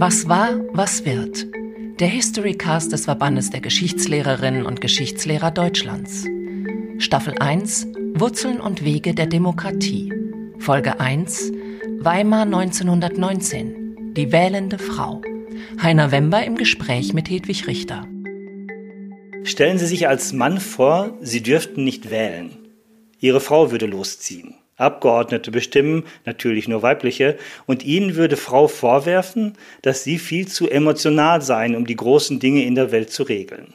Was war, was wird? Der Historycast des Verbandes der Geschichtslehrerinnen und Geschichtslehrer Deutschlands. Staffel 1 Wurzeln und Wege der Demokratie. Folge 1 Weimar 1919. Die wählende Frau. Heiner Wember im Gespräch mit Hedwig Richter. Stellen Sie sich als Mann vor, Sie dürften nicht wählen. Ihre Frau würde losziehen. Abgeordnete bestimmen, natürlich nur weibliche, und ihnen würde Frau vorwerfen, dass sie viel zu emotional seien, um die großen Dinge in der Welt zu regeln.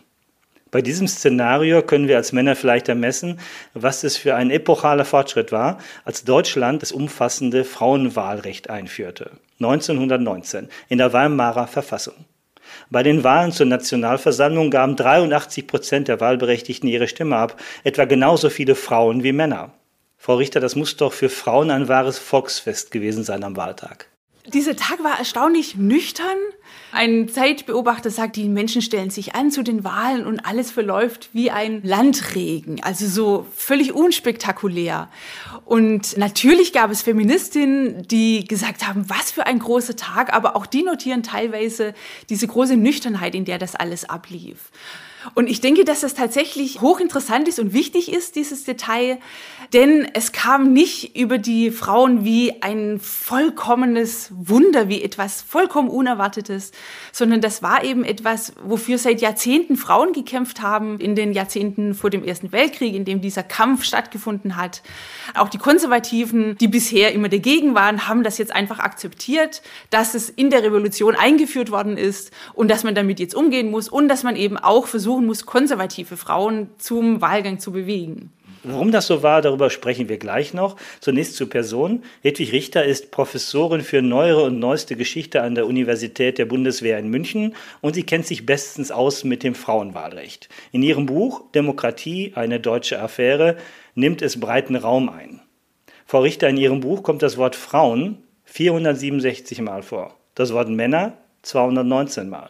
Bei diesem Szenario können wir als Männer vielleicht ermessen, was es für ein epochaler Fortschritt war, als Deutschland das umfassende Frauenwahlrecht einführte. 1919 in der Weimarer Verfassung. Bei den Wahlen zur Nationalversammlung gaben 83 Prozent der Wahlberechtigten ihre Stimme ab, etwa genauso viele Frauen wie Männer. Frau Richter, das muss doch für Frauen ein wahres Volksfest gewesen sein am Wahltag. Dieser Tag war erstaunlich nüchtern. Ein Zeitbeobachter sagt, die Menschen stellen sich an zu den Wahlen und alles verläuft wie ein Landregen, also so völlig unspektakulär. Und natürlich gab es Feministinnen, die gesagt haben, was für ein großer Tag, aber auch die notieren teilweise diese große Nüchternheit, in der das alles ablief. Und ich denke, dass das tatsächlich hochinteressant ist und wichtig ist, dieses Detail, denn es kam nicht über die Frauen wie ein vollkommenes Wunder, wie etwas vollkommen Unerwartetes, sondern das war eben etwas, wofür seit Jahrzehnten Frauen gekämpft haben, in den Jahrzehnten vor dem Ersten Weltkrieg, in dem dieser Kampf stattgefunden hat. Auch die Konservativen, die bisher immer dagegen waren, haben das jetzt einfach akzeptiert, dass es in der Revolution eingeführt worden ist und dass man damit jetzt umgehen muss und dass man eben auch versucht, versuchen muss, konservative Frauen zum Wahlgang zu bewegen. Warum das so war, darüber sprechen wir gleich noch. Zunächst zur Person. Hedwig Richter ist Professorin für neuere und neueste Geschichte an der Universität der Bundeswehr in München und sie kennt sich bestens aus mit dem Frauenwahlrecht. In ihrem Buch Demokratie, eine deutsche Affäre, nimmt es breiten Raum ein. Frau Richter, in ihrem Buch kommt das Wort Frauen 467 Mal vor, das Wort Männer 219 Mal.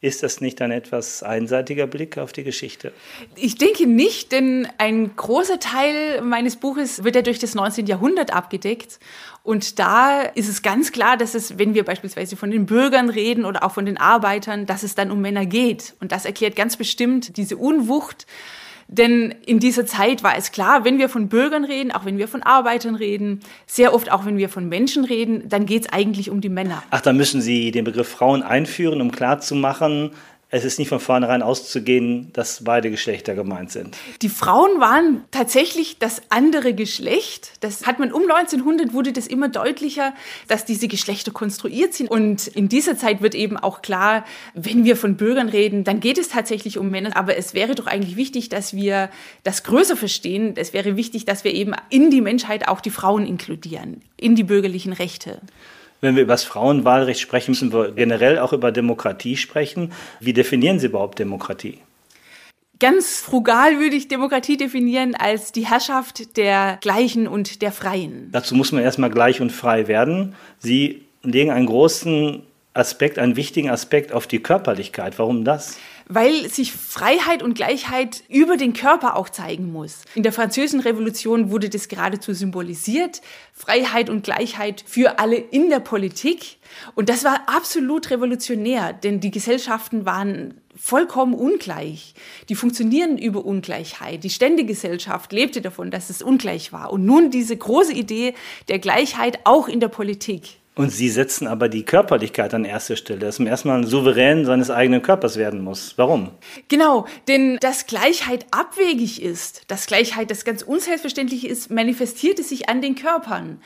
Ist das nicht ein etwas einseitiger Blick auf die Geschichte? Ich denke nicht, denn ein großer Teil meines Buches wird ja durch das 19. Jahrhundert abgedeckt. Und da ist es ganz klar, dass es, wenn wir beispielsweise von den Bürgern reden oder auch von den Arbeitern, dass es dann um Männer geht. Und das erklärt ganz bestimmt diese Unwucht denn in dieser Zeit war es klar, wenn wir von Bürgern reden, auch wenn wir von Arbeitern reden, sehr oft auch wenn wir von Menschen reden, dann geht es eigentlich um die Männer. Ach, da müssen Sie den Begriff Frauen einführen, um klarzumachen, es ist nicht von vornherein auszugehen, dass beide Geschlechter gemeint sind. Die Frauen waren tatsächlich das andere Geschlecht. Das hat man um 1900 wurde das immer deutlicher, dass diese Geschlechter konstruiert sind. Und in dieser Zeit wird eben auch klar, wenn wir von Bürgern reden, dann geht es tatsächlich um Männer. Aber es wäre doch eigentlich wichtig, dass wir das größer verstehen. Es wäre wichtig, dass wir eben in die Menschheit auch die Frauen inkludieren, in die bürgerlichen Rechte. Wenn wir über das Frauenwahlrecht sprechen, müssen wir generell auch über Demokratie sprechen. Wie definieren Sie überhaupt Demokratie? Ganz frugal würde ich Demokratie definieren als die Herrschaft der Gleichen und der Freien. Dazu muss man erstmal gleich und frei werden. Sie legen einen großen Aspekt, einen wichtigen Aspekt auf die Körperlichkeit. Warum das? weil sich Freiheit und Gleichheit über den Körper auch zeigen muss. In der Französischen Revolution wurde das geradezu symbolisiert, Freiheit und Gleichheit für alle in der Politik. Und das war absolut revolutionär, denn die Gesellschaften waren vollkommen ungleich. Die funktionieren über Ungleichheit. Die Ständegesellschaft lebte davon, dass es ungleich war. Und nun diese große Idee der Gleichheit auch in der Politik. Und sie setzen aber die Körperlichkeit an erste Stelle, dass man erstmal Souverän seines eigenen Körpers werden muss. Warum? Genau, denn dass Gleichheit abwegig ist, dass Gleichheit das ganz unselbstverständlich ist, manifestierte sich an den Körpern.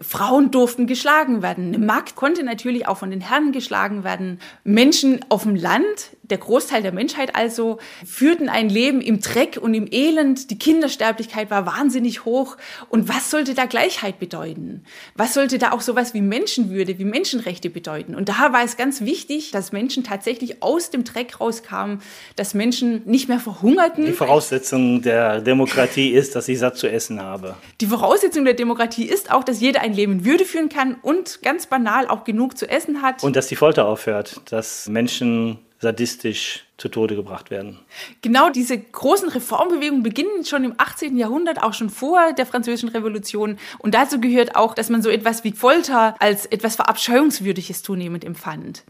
Frauen durften geschlagen werden. Eine Magd konnte natürlich auch von den Herren geschlagen werden. Menschen auf dem Land, der Großteil der Menschheit also, führten ein Leben im Dreck und im Elend. Die Kindersterblichkeit war wahnsinnig hoch. Und was sollte da Gleichheit bedeuten? Was sollte da auch sowas wie Menschenwürde, wie Menschenrechte bedeuten? Und da war es ganz wichtig, dass Menschen tatsächlich aus dem Dreck rauskamen, dass Menschen nicht mehr verhungerten. Die Voraussetzung der Demokratie ist, dass ich satt zu essen habe. Die Voraussetzung der Demokratie ist auch, dass jeder ein Leben in Würde führen kann und ganz banal auch genug zu essen hat. Und dass die Folter aufhört, dass Menschen sadistisch zu Tode gebracht werden. Genau diese großen Reformbewegungen beginnen schon im 18. Jahrhundert, auch schon vor der Französischen Revolution. Und dazu gehört auch, dass man so etwas wie Folter als etwas Verabscheuungswürdiges zunehmend empfand.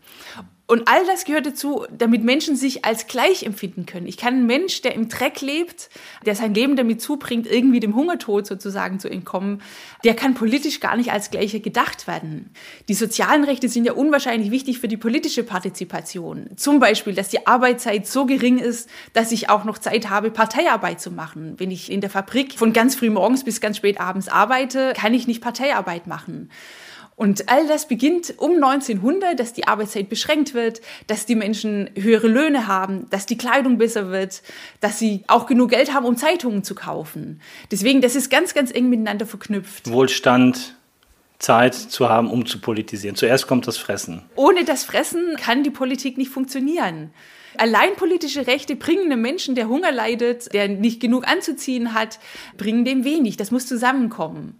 Und all das gehört dazu, damit Menschen sich als gleich empfinden können. Ich kann einen Mensch, der im Dreck lebt, der sein Leben damit zubringt, irgendwie dem Hungertod sozusagen zu entkommen, der kann politisch gar nicht als gleicher gedacht werden. Die sozialen Rechte sind ja unwahrscheinlich wichtig für die politische Partizipation. Zum Beispiel, dass die Arbeitszeit so gering ist, dass ich auch noch Zeit habe, Parteiarbeit zu machen. Wenn ich in der Fabrik von ganz früh morgens bis ganz spät abends arbeite, kann ich nicht Parteiarbeit machen. Und all das beginnt um 1900, dass die Arbeitszeit beschränkt wird, dass die Menschen höhere Löhne haben, dass die Kleidung besser wird, dass sie auch genug Geld haben, um Zeitungen zu kaufen. Deswegen, das ist ganz, ganz eng miteinander verknüpft. Wohlstand, Zeit zu haben, um zu politisieren. Zuerst kommt das Fressen. Ohne das Fressen kann die Politik nicht funktionieren. Allein politische Rechte bringen einem Menschen, der Hunger leidet, der nicht genug anzuziehen hat, bringen dem wenig. Das muss zusammenkommen.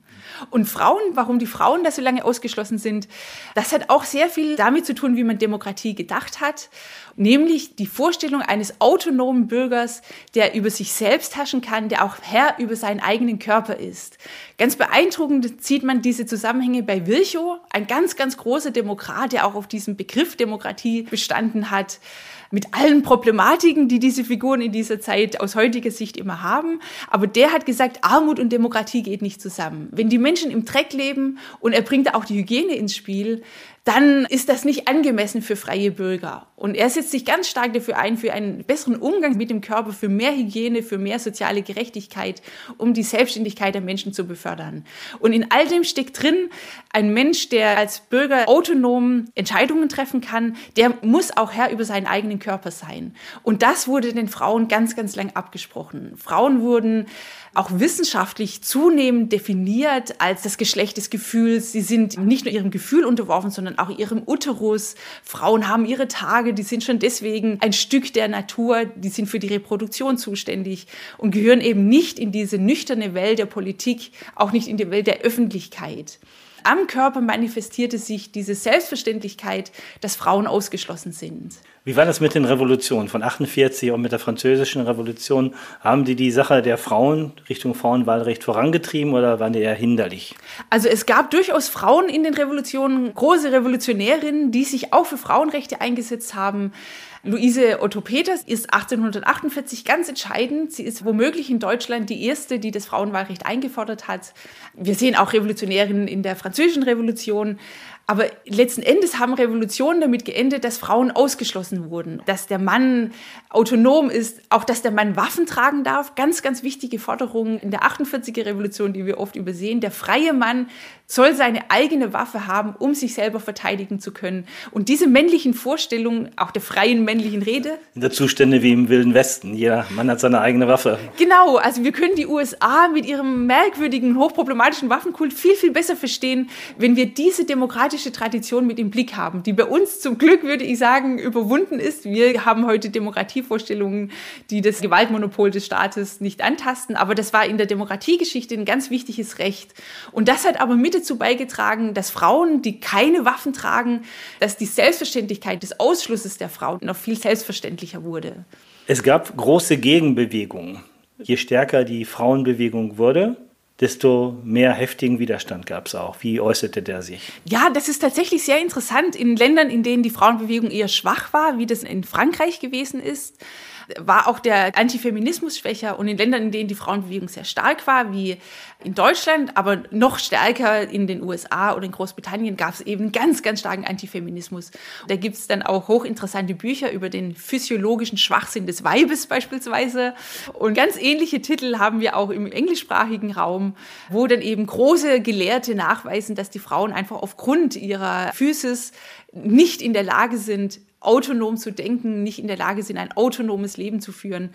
Und Frauen, warum die Frauen da so lange ausgeschlossen sind, das hat auch sehr viel damit zu tun, wie man Demokratie gedacht hat. Nämlich die Vorstellung eines autonomen Bürgers, der über sich selbst herrschen kann, der auch Herr über seinen eigenen Körper ist. Ganz beeindruckend sieht man diese Zusammenhänge bei Virchow, ein ganz, ganz großer Demokrat, der auch auf diesem Begriff Demokratie bestanden hat mit allen Problematiken, die diese Figuren in dieser Zeit aus heutiger Sicht immer haben. Aber der hat gesagt, Armut und Demokratie geht nicht zusammen. Wenn die Menschen im Dreck leben und er bringt auch die Hygiene ins Spiel, dann ist das nicht angemessen für freie Bürger. Und er setzt sich ganz stark dafür ein, für einen besseren Umgang mit dem Körper, für mehr Hygiene, für mehr soziale Gerechtigkeit, um die Selbstständigkeit der Menschen zu befördern. Und in all dem steckt drin, ein Mensch, der als Bürger autonom Entscheidungen treffen kann, der muss auch Herr über seinen eigenen Körper sein. Und das wurde den Frauen ganz, ganz lang abgesprochen. Frauen wurden auch wissenschaftlich zunehmend definiert als das Geschlecht des Gefühls. Sie sind nicht nur ihrem Gefühl unterworfen, sondern auch ihrem Uterus. Frauen haben ihre Tage, die sind schon deswegen ein Stück der Natur, die sind für die Reproduktion zuständig und gehören eben nicht in diese nüchterne Welt der Politik, auch nicht in die Welt der Öffentlichkeit. Am Körper manifestierte sich diese Selbstverständlichkeit, dass Frauen ausgeschlossen sind. Wie war das mit den Revolutionen von 48 und mit der französischen Revolution? Haben die die Sache der Frauen Richtung Frauenwahlrecht vorangetrieben oder waren die eher hinderlich? Also es gab durchaus Frauen in den Revolutionen, große Revolutionärinnen, die sich auch für Frauenrechte eingesetzt haben. Luise Otto Peters ist 1848 ganz entscheidend. Sie ist womöglich in Deutschland die erste, die das Frauenwahlrecht eingefordert hat. Wir sehen auch Revolutionärinnen in der französischen Revolution. Aber letzten Endes haben Revolutionen damit geendet, dass Frauen ausgeschlossen wurden, dass der Mann autonom ist, auch dass der Mann Waffen tragen darf. Ganz, ganz wichtige Forderungen in der 48er Revolution, die wir oft übersehen. Der freie Mann soll seine eigene Waffe haben, um sich selber verteidigen zu können. Und diese männlichen Vorstellungen, auch der freien männlichen Rede. In der Zustände wie im Wilden Westen. Jeder Mann hat seine eigene Waffe. Genau, also wir können die USA mit ihrem merkwürdigen, hochproblematischen Waffenkult viel, viel besser verstehen, wenn wir diese demokratische Tradition mit im Blick haben, die bei uns zum Glück, würde ich sagen, überwunden ist. Wir haben heute Demokratievorstellungen, die das Gewaltmonopol des Staates nicht antasten, aber das war in der Demokratiegeschichte ein ganz wichtiges Recht. Und das hat aber mit dazu beigetragen, dass Frauen, die keine Waffen tragen, dass die Selbstverständlichkeit des Ausschlusses der Frauen noch viel selbstverständlicher wurde. Es gab große Gegenbewegungen. Je stärker die Frauenbewegung wurde, desto mehr heftigen Widerstand gab es auch. Wie äußerte der sich? Ja, das ist tatsächlich sehr interessant. In Ländern, in denen die Frauenbewegung eher schwach war, wie das in Frankreich gewesen ist, war auch der Antifeminismus schwächer und in Ländern, in denen die Frauenbewegung sehr stark war, wie in Deutschland, aber noch stärker in den USA oder in Großbritannien, gab es eben ganz, ganz starken Antifeminismus. Da gibt es dann auch hochinteressante Bücher über den physiologischen Schwachsinn des Weibes beispielsweise. Und ganz ähnliche Titel haben wir auch im englischsprachigen Raum, wo dann eben große Gelehrte nachweisen, dass die Frauen einfach aufgrund ihrer Physis nicht in der Lage sind, autonom zu denken, nicht in der Lage sind, ein autonomes Leben zu führen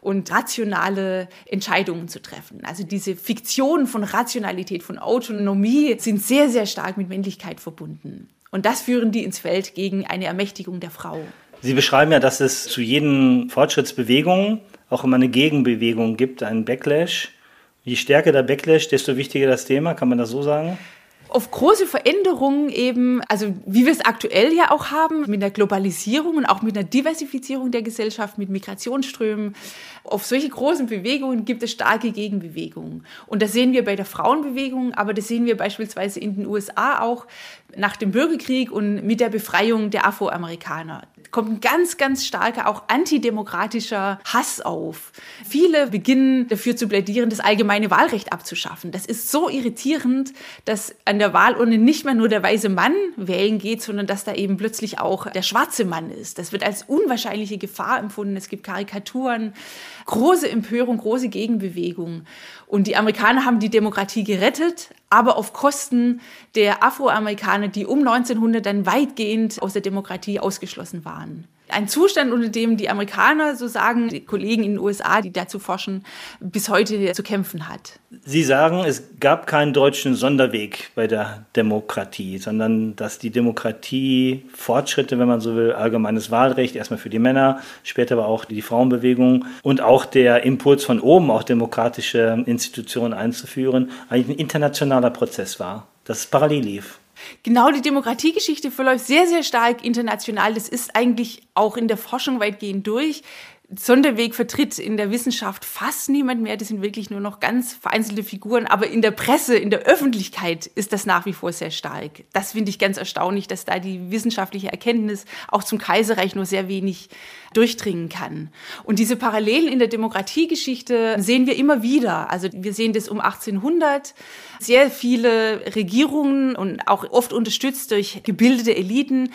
und rationale Entscheidungen zu treffen. Also diese Fiktionen von Rationalität, von Autonomie sind sehr, sehr stark mit Männlichkeit verbunden. Und das führen die ins Feld gegen eine Ermächtigung der Frau. Sie beschreiben ja, dass es zu jeden Fortschrittsbewegung auch immer eine Gegenbewegung gibt, einen Backlash. Je stärker der Backlash, desto wichtiger das Thema, kann man das so sagen? Auf große Veränderungen eben, also wie wir es aktuell ja auch haben, mit der Globalisierung und auch mit der Diversifizierung der Gesellschaft, mit Migrationsströmen. Auf solche großen Bewegungen gibt es starke Gegenbewegungen. Und das sehen wir bei der Frauenbewegung, aber das sehen wir beispielsweise in den USA auch nach dem Bürgerkrieg und mit der Befreiung der Afroamerikaner kommt ein ganz, ganz starker, auch antidemokratischer Hass auf. Viele beginnen dafür zu plädieren, das allgemeine Wahlrecht abzuschaffen. Das ist so irritierend, dass an der Wahlurne nicht mehr nur der weiße Mann wählen geht, sondern dass da eben plötzlich auch der schwarze Mann ist. Das wird als unwahrscheinliche Gefahr empfunden. Es gibt Karikaturen, große Empörung, große Gegenbewegung. Und die Amerikaner haben die Demokratie gerettet, aber auf Kosten der Afroamerikaner, die um 1900 dann weitgehend aus der Demokratie ausgeschlossen waren ein Zustand, unter dem die Amerikaner, so sagen die Kollegen in den USA, die dazu forschen, bis heute zu kämpfen hat. Sie sagen, es gab keinen deutschen Sonderweg bei der Demokratie, sondern dass die Demokratie Fortschritte, wenn man so will, allgemeines Wahlrecht, erstmal für die Männer, später aber auch die Frauenbewegung und auch der Impuls von oben, auch demokratische Institutionen einzuführen, eigentlich ein internationaler Prozess war, dass es parallel lief. Genau, die Demokratiegeschichte verläuft sehr, sehr stark international. Das ist eigentlich auch in der Forschung weitgehend durch. Sonderweg vertritt in der Wissenschaft fast niemand mehr. Das sind wirklich nur noch ganz vereinzelte Figuren. Aber in der Presse, in der Öffentlichkeit ist das nach wie vor sehr stark. Das finde ich ganz erstaunlich, dass da die wissenschaftliche Erkenntnis auch zum Kaiserreich nur sehr wenig durchdringen kann. Und diese Parallelen in der Demokratiegeschichte sehen wir immer wieder. Also wir sehen das um 1800. Sehr viele Regierungen und auch oft unterstützt durch gebildete Eliten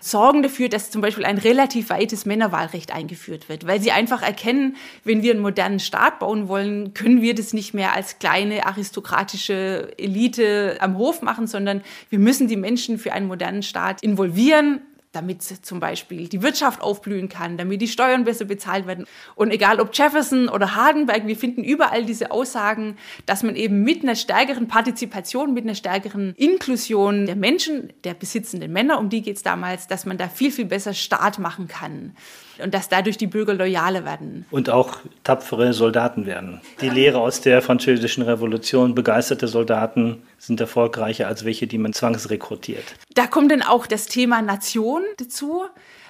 sorgen dafür, dass zum Beispiel ein relativ weites Männerwahlrecht eingeführt wird, weil sie einfach erkennen, wenn wir einen modernen Staat bauen wollen, können wir das nicht mehr als kleine aristokratische Elite am Hof machen, sondern wir müssen die Menschen für einen modernen Staat involvieren, damit zum Beispiel die Wirtschaft aufblühen kann, damit die Steuern besser bezahlt werden. Und egal ob Jefferson oder Hardenberg, wir finden überall diese Aussagen, dass man eben mit einer stärkeren Partizipation, mit einer stärkeren Inklusion der Menschen, der besitzenden Männer, um die geht es damals, dass man da viel, viel besser Staat machen kann und dass dadurch die Bürger loyaler werden. Und auch tapfere Soldaten werden. Die Lehre aus der französischen Revolution, begeisterte Soldaten sind erfolgreicher als welche, die man zwangsrekrutiert. Da kommt dann auch das Thema Nation dazu.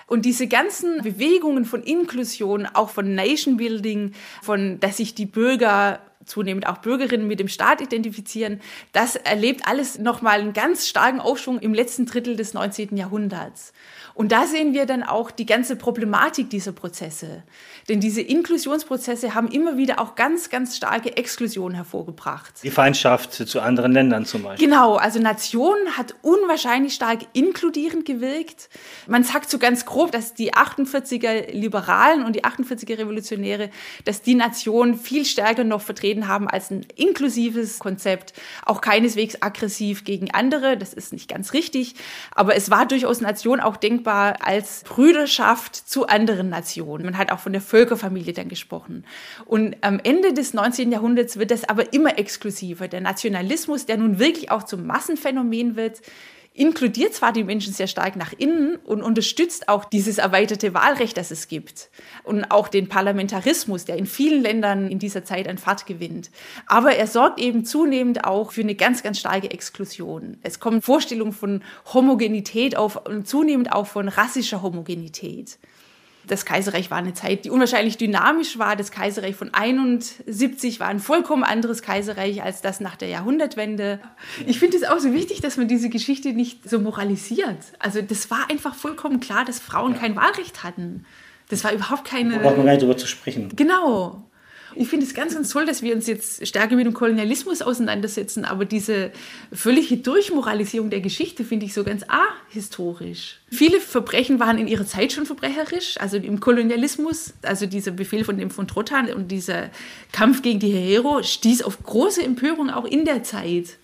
Und diese ganzen Bewegungen von Inklusion, auch von Nation Building, von, dass sich die Bürger zunehmend auch Bürgerinnen mit dem Staat identifizieren, das erlebt alles nochmal einen ganz starken Aufschwung im letzten Drittel des 19. Jahrhunderts. Und da sehen wir dann auch die ganze Problematik dieser Prozesse. Denn diese Inklusionsprozesse haben immer wieder auch ganz, ganz starke Exklusion hervorgebracht. Die Feindschaft zu anderen Ländern zum Beispiel. Genau, also Nation hat unwahrscheinlich stark inkludierend gewirkt. Man sagt so ganz grob, dass die 48er Liberalen und die 48er Revolutionäre, dass die Nation viel stärker noch vertreten haben als ein inklusives Konzept, auch keineswegs aggressiv gegen andere. Das ist nicht ganz richtig, aber es war durchaus Nation auch denkbar denkbar als Brüderschaft zu anderen Nationen. Man hat auch von der Völkerfamilie dann gesprochen. Und am Ende des 19. Jahrhunderts wird das aber immer exklusiver. Der Nationalismus, der nun wirklich auch zum Massenphänomen wird, inkludiert zwar die Menschen sehr stark nach innen und unterstützt auch dieses erweiterte Wahlrecht, das es gibt und auch den Parlamentarismus, der in vielen Ländern in dieser Zeit an Fahrt gewinnt. Aber er sorgt eben zunehmend auch für eine ganz, ganz starke Exklusion. Es kommen Vorstellungen von Homogenität auf und zunehmend auch von rassischer Homogenität. Das Kaiserreich war eine Zeit, die unwahrscheinlich dynamisch war. Das Kaiserreich von 71 war ein vollkommen anderes Kaiserreich als das nach der Jahrhundertwende. Ich finde es auch so wichtig, dass man diese Geschichte nicht so moralisiert. Also das war einfach vollkommen klar, dass Frauen kein Wahlrecht hatten. Das war überhaupt keine. Da braucht man gar nicht drüber zu sprechen. Genau. Ich finde es ganz, ganz toll, dass wir uns jetzt stärker mit dem Kolonialismus auseinandersetzen, aber diese völlige Durchmoralisierung der Geschichte finde ich so ganz ahistorisch. Viele Verbrechen waren in ihrer Zeit schon verbrecherisch, also im Kolonialismus, also dieser Befehl von dem von Trothan und dieser Kampf gegen die Herero stieß auf große Empörung auch in der Zeit.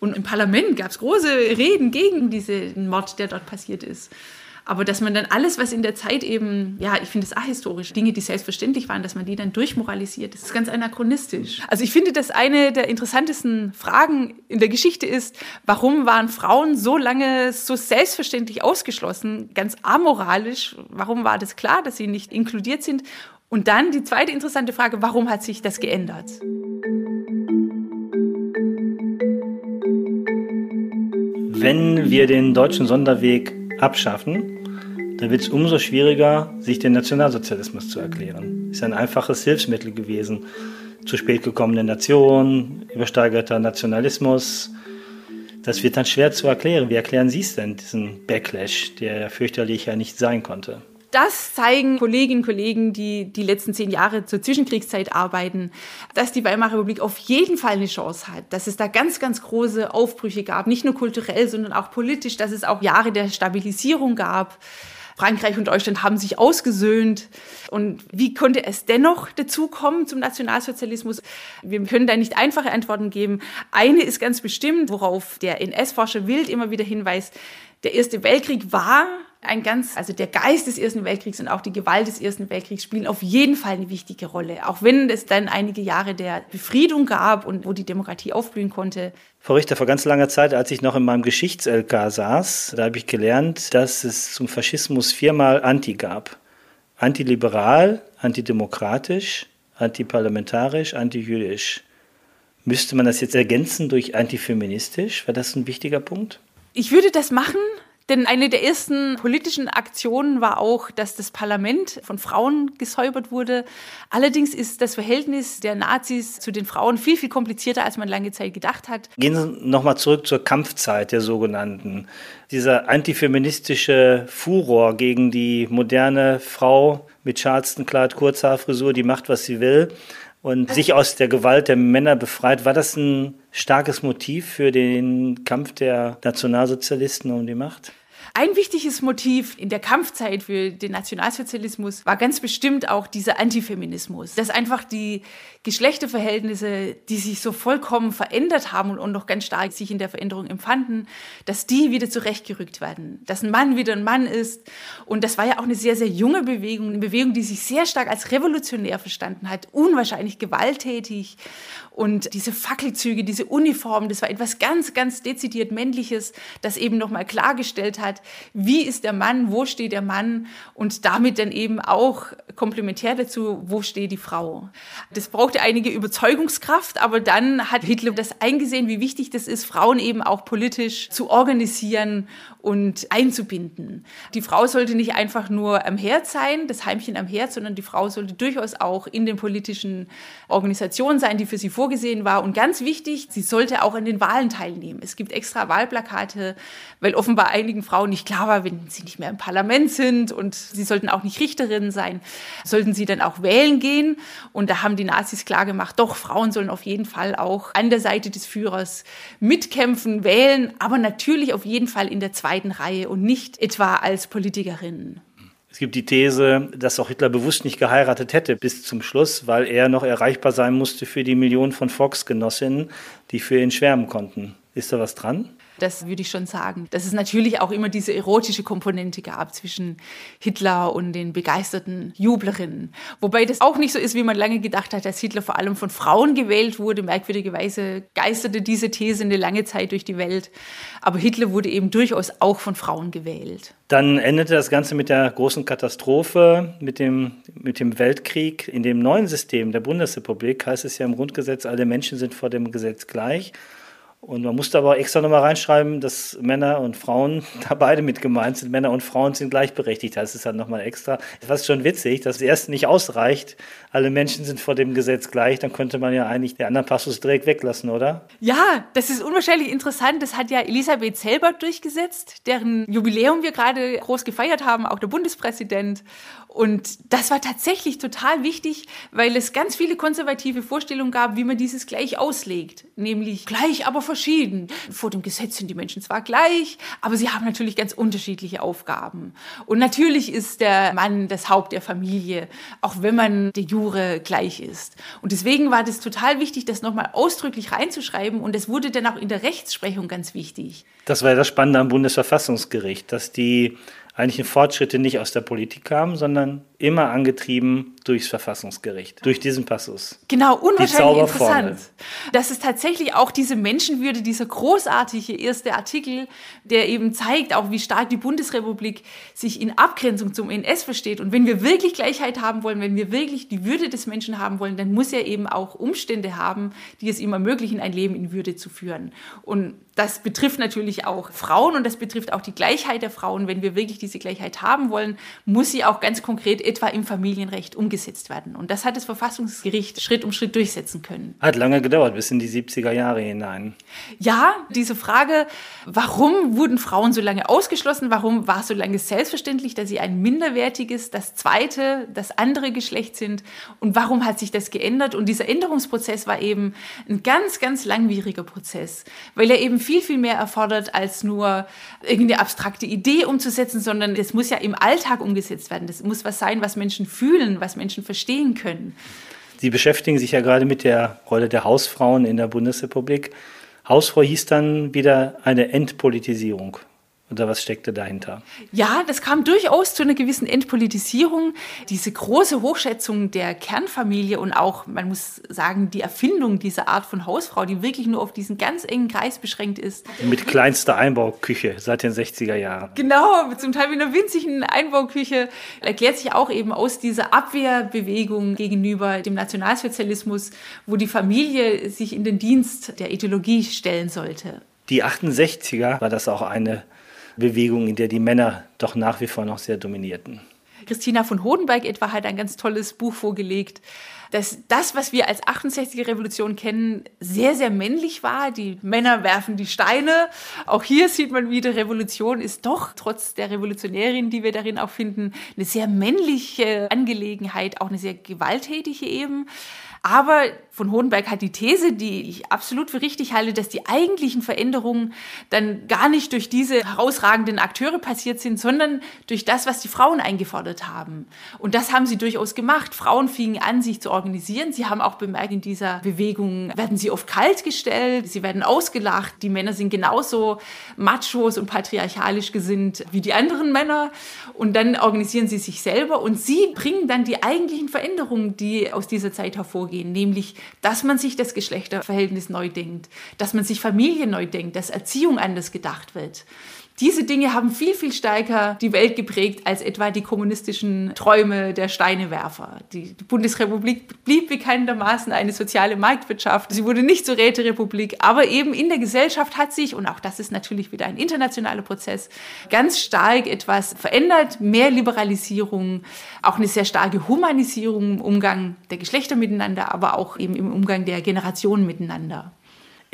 Und im Parlament gab es große Reden gegen diesen Mord, der dort passiert ist. Aber dass man dann alles, was in der Zeit eben, ja, ich finde es ahistorisch, Dinge, die selbstverständlich waren, dass man die dann durchmoralisiert, das ist ganz anachronistisch. Also ich finde, dass eine der interessantesten Fragen in der Geschichte ist, warum waren Frauen so lange so selbstverständlich ausgeschlossen, ganz amoralisch? Warum war das klar, dass sie nicht inkludiert sind? Und dann die zweite interessante Frage, warum hat sich das geändert? Wenn wir den deutschen Sonderweg abschaffen, dann wird es umso schwieriger, sich den Nationalsozialismus zu erklären. Ist ein einfaches Hilfsmittel gewesen. Zu spät gekommene Nation, übersteigerter Nationalismus. Das wird dann schwer zu erklären. Wie erklären Sie es denn, diesen Backlash, der fürchterlich ja nicht sein konnte? Das zeigen Kolleginnen und Kollegen, die die letzten zehn Jahre zur Zwischenkriegszeit arbeiten, dass die Weimarer Republik auf jeden Fall eine Chance hat, dass es da ganz, ganz große Aufbrüche gab, nicht nur kulturell, sondern auch politisch, dass es auch Jahre der Stabilisierung gab. Frankreich und Deutschland haben sich ausgesöhnt. Und wie konnte es dennoch dazu kommen zum Nationalsozialismus? Wir können da nicht einfache Antworten geben. Eine ist ganz bestimmt, worauf der NS-Forscher Wild immer wieder hinweist. Der Erste Weltkrieg war ein ganz, also der Geist des Ersten Weltkriegs und auch die Gewalt des Ersten Weltkriegs spielen auf jeden Fall eine wichtige Rolle. Auch wenn es dann einige Jahre der Befriedung gab und wo die Demokratie aufblühen konnte. Frau Richter, vor ganz langer Zeit, als ich noch in meinem Geschichts-LK saß, da habe ich gelernt, dass es zum Faschismus viermal Anti gab. Antiliberal, antidemokratisch, antiparlamentarisch, antijüdisch. Müsste man das jetzt ergänzen durch antifeministisch? War das ein wichtiger Punkt? Ich würde das machen, denn eine der ersten politischen Aktionen war auch, dass das Parlament von Frauen gesäubert wurde. Allerdings ist das Verhältnis der Nazis zu den Frauen viel, viel komplizierter, als man lange Zeit gedacht hat. Gehen Sie nochmal zurück zur Kampfzeit der sogenannten. Dieser antifeministische Furor gegen die moderne Frau mit Charleston-Kleid, Kurzhaarfrisur, die macht, was sie will und sich aus der Gewalt der Männer befreit. War das ein starkes Motiv für den Kampf der Nationalsozialisten um die Macht? Ein wichtiges Motiv in der Kampfzeit für den Nationalsozialismus war ganz bestimmt auch dieser Antifeminismus, dass einfach die Geschlechterverhältnisse, die sich so vollkommen verändert haben und noch ganz stark sich in der Veränderung empfanden, dass die wieder zurechtgerückt werden, dass ein Mann wieder ein Mann ist. Und das war ja auch eine sehr, sehr junge Bewegung, eine Bewegung, die sich sehr stark als revolutionär verstanden hat, unwahrscheinlich gewalttätig. Und diese Fackelzüge, diese Uniformen, das war etwas ganz, ganz dezidiert Männliches, das eben nochmal klargestellt hat, wie ist der Mann, wo steht der Mann und damit dann eben auch komplementär dazu, wo steht die Frau. Das brauchte einige Überzeugungskraft, aber dann hat Hitler das eingesehen, wie wichtig das ist, Frauen eben auch politisch zu organisieren und einzubinden. Die Frau sollte nicht einfach nur am Herd sein, das Heimchen am Herd, sondern die Frau sollte durchaus auch in den politischen Organisationen sein, die für sie vorgesehen war. Und ganz wichtig, sie sollte auch an den Wahlen teilnehmen. Es gibt extra Wahlplakate, weil offenbar einigen Frauen nicht klar war, wenn sie nicht mehr im Parlament sind und sie sollten auch nicht Richterinnen sein, sollten sie dann auch wählen gehen. Und da haben die Nazis klar gemacht, doch, Frauen sollen auf jeden Fall auch an der Seite des Führers mitkämpfen, wählen, aber natürlich auf jeden Fall in der zweiten Reihe und nicht etwa als Politikerin. Es gibt die These, dass auch Hitler bewusst nicht geheiratet hätte bis zum Schluss, weil er noch erreichbar sein musste für die Millionen von Volksgenossinnen, die für ihn schwärmen konnten. Ist da was dran? Das würde ich schon sagen. Dass es natürlich auch immer diese erotische Komponente gab zwischen Hitler und den begeisterten Jublerinnen. Wobei das auch nicht so ist, wie man lange gedacht hat, dass Hitler vor allem von Frauen gewählt wurde. Merkwürdigerweise geisterte diese These eine lange Zeit durch die Welt. Aber Hitler wurde eben durchaus auch von Frauen gewählt. Dann endete das Ganze mit der großen Katastrophe, mit dem, mit dem Weltkrieg. In dem neuen System der Bundesrepublik heißt es ja im Grundgesetz, alle Menschen sind vor dem Gesetz gleich. Und man musste aber extra nochmal reinschreiben, dass Männer und Frauen da beide mit gemeint sind. Männer und Frauen sind gleichberechtigt. Das ist dann nochmal extra. Das ist schon witzig, dass es erst nicht ausreicht. Alle Menschen sind vor dem Gesetz gleich. Dann könnte man ja eigentlich den anderen Passus direkt weglassen, oder? Ja, das ist unwahrscheinlich interessant. Das hat ja Elisabeth selber durchgesetzt, deren Jubiläum wir gerade groß gefeiert haben, auch der Bundespräsident. Und das war tatsächlich total wichtig, weil es ganz viele konservative Vorstellungen gab, wie man dieses gleich auslegt. Nämlich gleich, aber verschieden. Vor dem Gesetz sind die Menschen zwar gleich, aber sie haben natürlich ganz unterschiedliche Aufgaben. Und natürlich ist der Mann das Haupt der Familie, auch wenn man de jure gleich ist. Und deswegen war das total wichtig, das nochmal ausdrücklich reinzuschreiben. Und es wurde dann auch in der Rechtsprechung ganz wichtig. Das war ja das Spannende am Bundesverfassungsgericht, dass die eigentlichen Fortschritte nicht aus der Politik kamen, sondern immer angetrieben durchs Verfassungsgericht, durch diesen Passus. Genau, unwahrscheinlich interessant. Das ist tatsächlich auch diese Menschenwürde, dieser großartige erste Artikel, der eben zeigt, auch wie stark die Bundesrepublik sich in Abgrenzung zum NS versteht. Und wenn wir wirklich Gleichheit haben wollen, wenn wir wirklich die Würde des Menschen haben wollen, dann muss er eben auch Umstände haben, die es ihm ermöglichen, ein Leben in Würde zu führen. Und das betrifft natürlich auch Frauen und das betrifft auch die Gleichheit der Frauen. Wenn wir wirklich diese Gleichheit haben wollen, muss sie auch ganz konkret etwa im Familienrecht umgesetzt werden. Und das hat das Verfassungsgericht Schritt um Schritt durchsetzen können. Hat lange gedauert, bis in die 70er Jahre hinein. Ja, diese Frage, warum wurden Frauen so lange ausgeschlossen? Warum war es so lange selbstverständlich, dass sie ein minderwertiges, das zweite, das andere Geschlecht sind? Und warum hat sich das geändert? Und dieser Änderungsprozess war eben ein ganz, ganz langwieriger Prozess, weil er eben viel, viel mehr erfordert, als nur irgendeine abstrakte Idee umzusetzen, sondern es muss ja im Alltag umgesetzt werden. Das muss was sein, was Menschen fühlen, was Menschen verstehen können. Sie beschäftigen sich ja gerade mit der Rolle der Hausfrauen in der Bundesrepublik. Hausfrau hieß dann wieder eine Entpolitisierung. Oder was steckte dahinter? Ja, das kam durchaus zu einer gewissen Entpolitisierung. Diese große Hochschätzung der Kernfamilie und auch, man muss sagen, die Erfindung dieser Art von Hausfrau, die wirklich nur auf diesen ganz engen Kreis beschränkt ist. Mit kleinster Einbauküche seit den 60er Jahren. Genau, zum Teil mit einer winzigen Einbauküche. Erklärt sich auch eben aus dieser Abwehrbewegung gegenüber dem Nationalsozialismus, wo die Familie sich in den Dienst der Ideologie stellen sollte. Die 68er war das auch eine Bewegung, in der die Männer doch nach wie vor noch sehr dominierten. Christina von Hodenberg etwa hat ein ganz tolles Buch vorgelegt, dass das, was wir als 68er Revolution kennen, sehr, sehr männlich war. Die Männer werfen die Steine. Auch hier sieht man wieder, Revolution ist doch, trotz der Revolutionärin, die wir darin auch finden, eine sehr männliche Angelegenheit, auch eine sehr gewalttätige eben. Aber von Hohenberg hat die These, die ich absolut für richtig halte, dass die eigentlichen Veränderungen dann gar nicht durch diese herausragenden Akteure passiert sind, sondern durch das, was die Frauen eingefordert haben. Und das haben sie durchaus gemacht. Frauen fingen an, sich zu organisieren. Sie haben auch bemerkt, in dieser Bewegung werden sie oft kalt gestellt, sie werden ausgelacht. Die Männer sind genauso machos und patriarchalisch gesinnt wie die anderen Männer. Und dann organisieren sie sich selber und sie bringen dann die eigentlichen Veränderungen, die aus dieser Zeit hervorgehen vorgehen, nämlich, dass man sich das Geschlechterverhältnis neu denkt, dass man sich Familie neu denkt, dass Erziehung anders gedacht wird. Diese Dinge haben viel, viel stärker die Welt geprägt als etwa die kommunistischen Träume der Steinewerfer. Die Bundesrepublik blieb bekanntermaßen eine soziale Marktwirtschaft. Sie wurde nicht zur Räterepublik, aber eben in der Gesellschaft hat sich, und auch das ist natürlich wieder ein internationaler Prozess, ganz stark etwas verändert. Mehr Liberalisierung, auch eine sehr starke Humanisierung im Umgang der Geschlechter miteinander, aber auch eben im Umgang der Generationen miteinander.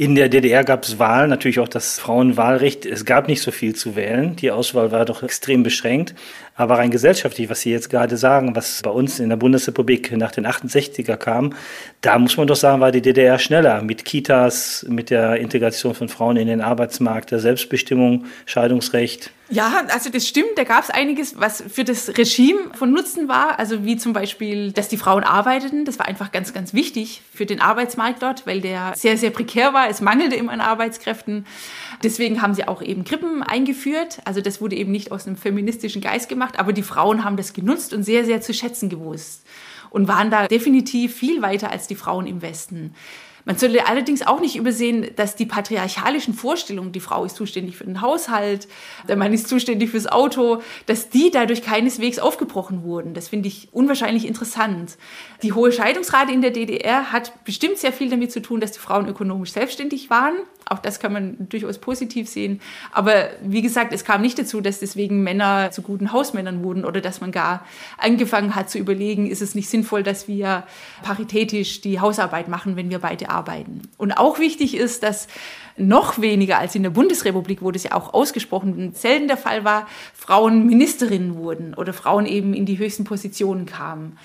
In der DDR gab es Wahlen, natürlich auch das Frauenwahlrecht. Es gab nicht so viel zu wählen. Die Auswahl war doch extrem beschränkt. Aber rein gesellschaftlich, was Sie jetzt gerade sagen, was bei uns in der Bundesrepublik nach den 68er kam, da muss man doch sagen, war die DDR schneller mit Kitas, mit der Integration von Frauen in den Arbeitsmarkt, der Selbstbestimmung, Scheidungsrecht. Ja, also das stimmt. Da gab es einiges, was für das Regime von Nutzen war. Also wie zum Beispiel, dass die Frauen arbeiteten. Das war einfach ganz, ganz wichtig für den Arbeitsmarkt dort, weil der sehr, sehr prekär war. Es mangelte immer an Arbeitskräften. Deswegen haben sie auch eben Krippen eingeführt. Also das wurde eben nicht aus einem feministischen Geist gemacht, aber die Frauen haben das genutzt und sehr, sehr zu schätzen gewusst und waren da definitiv viel weiter als die Frauen im Westen. Man sollte allerdings auch nicht übersehen, dass die patriarchalischen Vorstellungen, die Frau ist zuständig für den Haushalt, der Mann ist zuständig fürs Auto, dass die dadurch keineswegs aufgebrochen wurden. Das finde ich unwahrscheinlich interessant. Die hohe Scheidungsrate in der DDR hat bestimmt sehr viel damit zu tun, dass die Frauen ökonomisch selbstständig waren. Auch das kann man durchaus positiv sehen. Aber wie gesagt, es kam nicht dazu, dass deswegen Männer zu guten Hausmännern wurden oder dass man gar angefangen hat zu überlegen, ist es nicht sinnvoll, dass wir paritätisch die Hausarbeit machen, wenn wir beide arbeiten. Und auch wichtig ist, dass noch weniger als in der Bundesrepublik, wo das ja auch ausgesprochen selten der Fall war, Frauen Ministerinnen wurden oder Frauen eben in die höchsten Positionen kamen.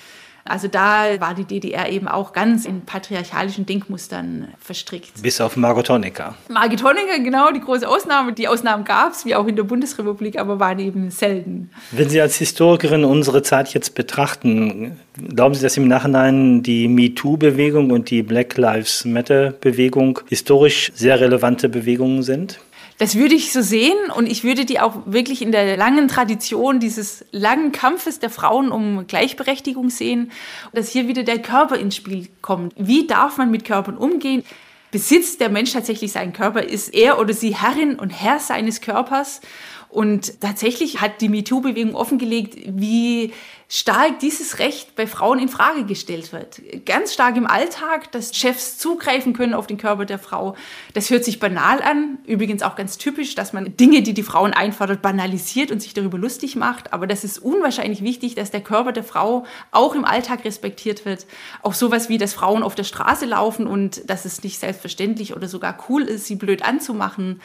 Also da war die DDR eben auch ganz in patriarchalischen Denkmustern verstrickt. Bis auf Margot Honecker. Margot Honecker, genau, die große Ausnahme. Die Ausnahmen gab es, wie auch in der Bundesrepublik, aber waren eben selten. Wenn Sie als Historikerin unsere Zeit jetzt betrachten, glauben Sie, dass im Nachhinein die MeToo-Bewegung und die Black Lives Matter-Bewegung historisch sehr relevante Bewegungen sind? Das würde ich so sehen und ich würde die auch wirklich in der langen Tradition dieses langen Kampfes der Frauen um Gleichberechtigung sehen, dass hier wieder der Körper ins Spiel kommt. Wie darf man mit Körpern umgehen? Besitzt der Mensch tatsächlich seinen Körper? Ist er oder sie Herrin und Herr seines Körpers? Und tatsächlich hat die MeToo-Bewegung offengelegt, wie stark dieses Recht bei Frauen in Frage gestellt wird. Ganz stark im Alltag, dass Chefs zugreifen können auf den Körper der Frau. Das hört sich banal an, übrigens auch ganz typisch, dass man Dinge, die die Frauen einfordert, banalisiert und sich darüber lustig macht. Aber das ist unwahrscheinlich wichtig, dass der Körper der Frau auch im Alltag respektiert wird. Auch sowas wie, dass Frauen auf der Straße laufen und dass es nicht selbstverständlich oder sogar cool ist, sie blöd anzumachen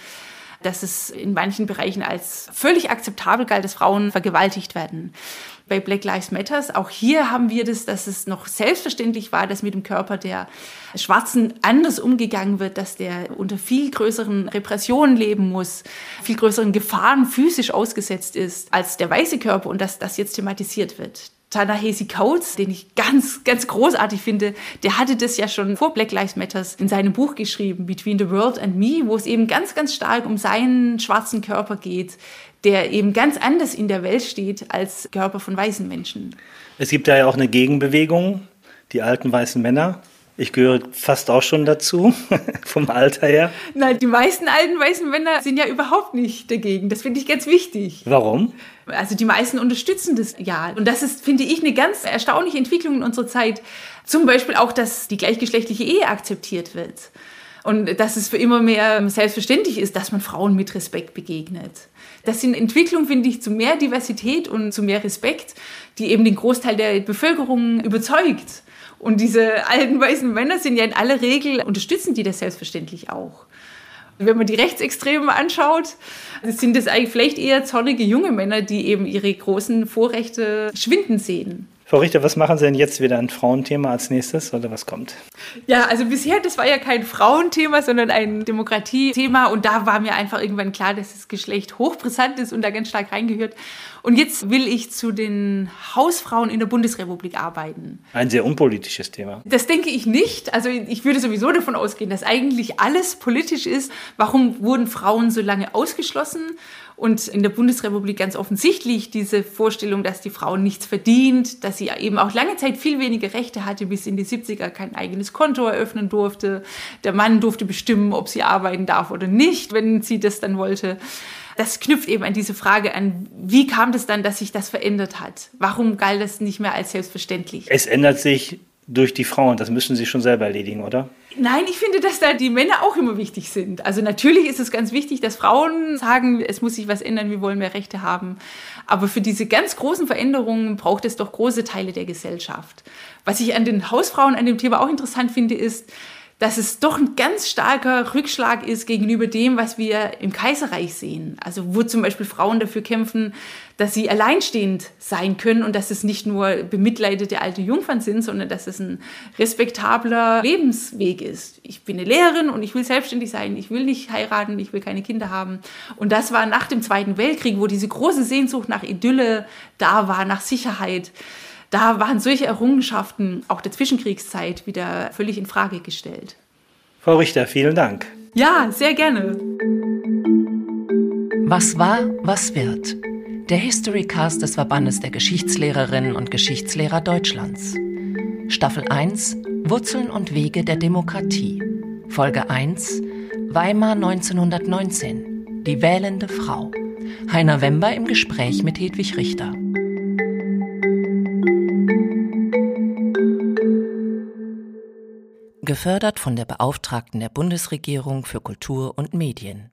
dass es in manchen Bereichen als völlig akzeptabel galt, dass Frauen vergewaltigt werden. Bei Black Lives Matters, auch hier haben wir das, dass es noch selbstverständlich war, dass mit dem Körper der Schwarzen anders umgegangen wird, dass der unter viel größeren Repressionen leben muss, viel größeren Gefahren physisch ausgesetzt ist als der weiße Körper und dass das jetzt thematisiert wird. Ta-Nehisi Coates, den ich ganz, ganz großartig finde, der hatte das ja schon vor Black Lives Matters in seinem Buch geschrieben, Between the World and Me, wo es eben ganz, ganz stark um seinen schwarzen Körper geht, der eben ganz anders in der Welt steht als Körper von weißen Menschen. Es gibt da ja auch eine Gegenbewegung, die alten weißen Männer. Ich gehöre fast auch schon dazu, vom Alter her. Nein, die meisten alten weißen Männer sind ja überhaupt nicht dagegen. Das finde ich ganz wichtig. Warum? Also die meisten unterstützen das ja. Und das ist, finde ich, eine ganz erstaunliche Entwicklung in unserer Zeit. Zum Beispiel auch, dass die gleichgeschlechtliche Ehe akzeptiert wird. Und dass es für immer mehr selbstverständlich ist, dass man Frauen mit Respekt begegnet. Das sind Entwicklungen, finde ich, zu mehr Diversität und zu mehr Respekt, die eben den Großteil der Bevölkerung überzeugt. Und diese alten weißen Männer sind ja in aller Regel, unterstützen die das selbstverständlich auch. Wenn man die Rechtsextremen anschaut, sind das eigentlich vielleicht eher zornige junge Männer, die eben ihre großen Vorrechte schwinden sehen. Frau Richter, was machen Sie denn jetzt wieder ein Frauenthema als nächstes oder was kommt? Ja, also bisher, das war ja kein Frauenthema, sondern ein Demokratiethema und da war mir einfach irgendwann klar, dass das Geschlecht hochbrisant ist und da ganz stark reingehört. Und jetzt will ich zu den Hausfrauen in der Bundesrepublik arbeiten. Ein sehr unpolitisches Thema. Das denke ich nicht. Also ich würde sowieso davon ausgehen, dass eigentlich alles politisch ist. Warum wurden Frauen so lange ausgeschlossen? Und in der Bundesrepublik ganz offensichtlich diese Vorstellung, dass die Frau nichts verdient, dass sie eben auch lange Zeit viel weniger Rechte hatte, bis in die 70er kein eigenes Konto eröffnen durfte. Der Mann durfte bestimmen, ob sie arbeiten darf oder nicht, wenn sie das dann wollte das knüpft eben an diese Frage an, wie kam das dann, dass sich das verändert hat? Warum galt das nicht mehr als selbstverständlich? Es ändert sich durch die Frauen, das müssen sie schon selber erledigen, oder? Nein, ich finde, dass da die Männer auch immer wichtig sind. Also natürlich ist es ganz wichtig, dass Frauen sagen, es muss sich was ändern, wir wollen mehr Rechte haben. Aber für diese ganz großen Veränderungen braucht es doch große Teile der Gesellschaft. Was ich an den Hausfrauen an dem Thema auch interessant finde, ist, dass es doch ein ganz starker Rückschlag ist gegenüber dem, was wir im Kaiserreich sehen. Also wo zum Beispiel Frauen dafür kämpfen, dass sie alleinstehend sein können und dass es nicht nur bemitleidete alte Jungfern sind, sondern dass es ein respektabler Lebensweg ist. Ich bin eine Lehrerin und ich will selbstständig sein, ich will nicht heiraten, ich will keine Kinder haben. Und das war nach dem Zweiten Weltkrieg, wo diese große Sehnsucht nach Idylle da war, nach Sicherheit da waren solche Errungenschaften auch der Zwischenkriegszeit wieder völlig in Frage gestellt. Frau Richter, vielen Dank. Ja, sehr gerne. Was war, was wird? Der Historycast des Verbandes der Geschichtslehrerinnen und Geschichtslehrer Deutschlands. Staffel 1 Wurzeln und Wege der Demokratie. Folge 1 Weimar 1919. Die wählende Frau. Heiner Wember im Gespräch mit Hedwig Richter. gefördert von der Beauftragten der Bundesregierung für Kultur und Medien.